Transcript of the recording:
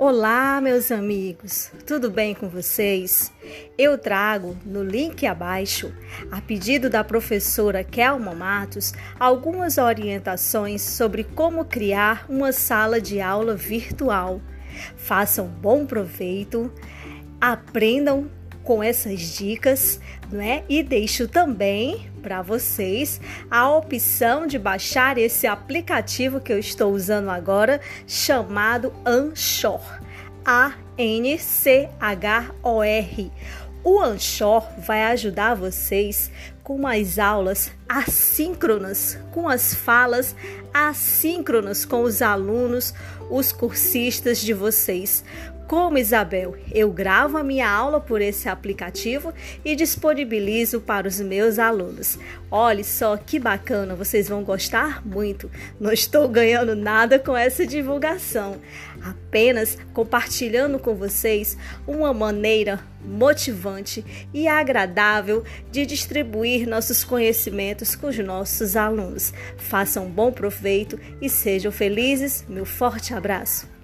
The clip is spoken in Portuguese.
Olá, meus amigos, tudo bem com vocês? Eu trago no link abaixo, a pedido da professora Kelma Matos, algumas orientações sobre como criar uma sala de aula virtual. Façam bom proveito, aprendam com essas dicas, não é? E deixo também para vocês a opção de baixar esse aplicativo que eu estou usando agora, chamado Anchor. A N C H O R. O Anchor vai ajudar vocês com as aulas assíncronas, com as falas assíncronas com os alunos, os cursistas de vocês. Como Isabel, eu gravo a minha aula por esse aplicativo e disponibilizo para os meus alunos. Olhe só que bacana, vocês vão gostar muito. Não estou ganhando nada com essa divulgação, apenas compartilhando com vocês uma maneira motivante e agradável de distribuir nossos conhecimentos com os nossos alunos. Façam bom proveito e sejam felizes. Meu forte abraço.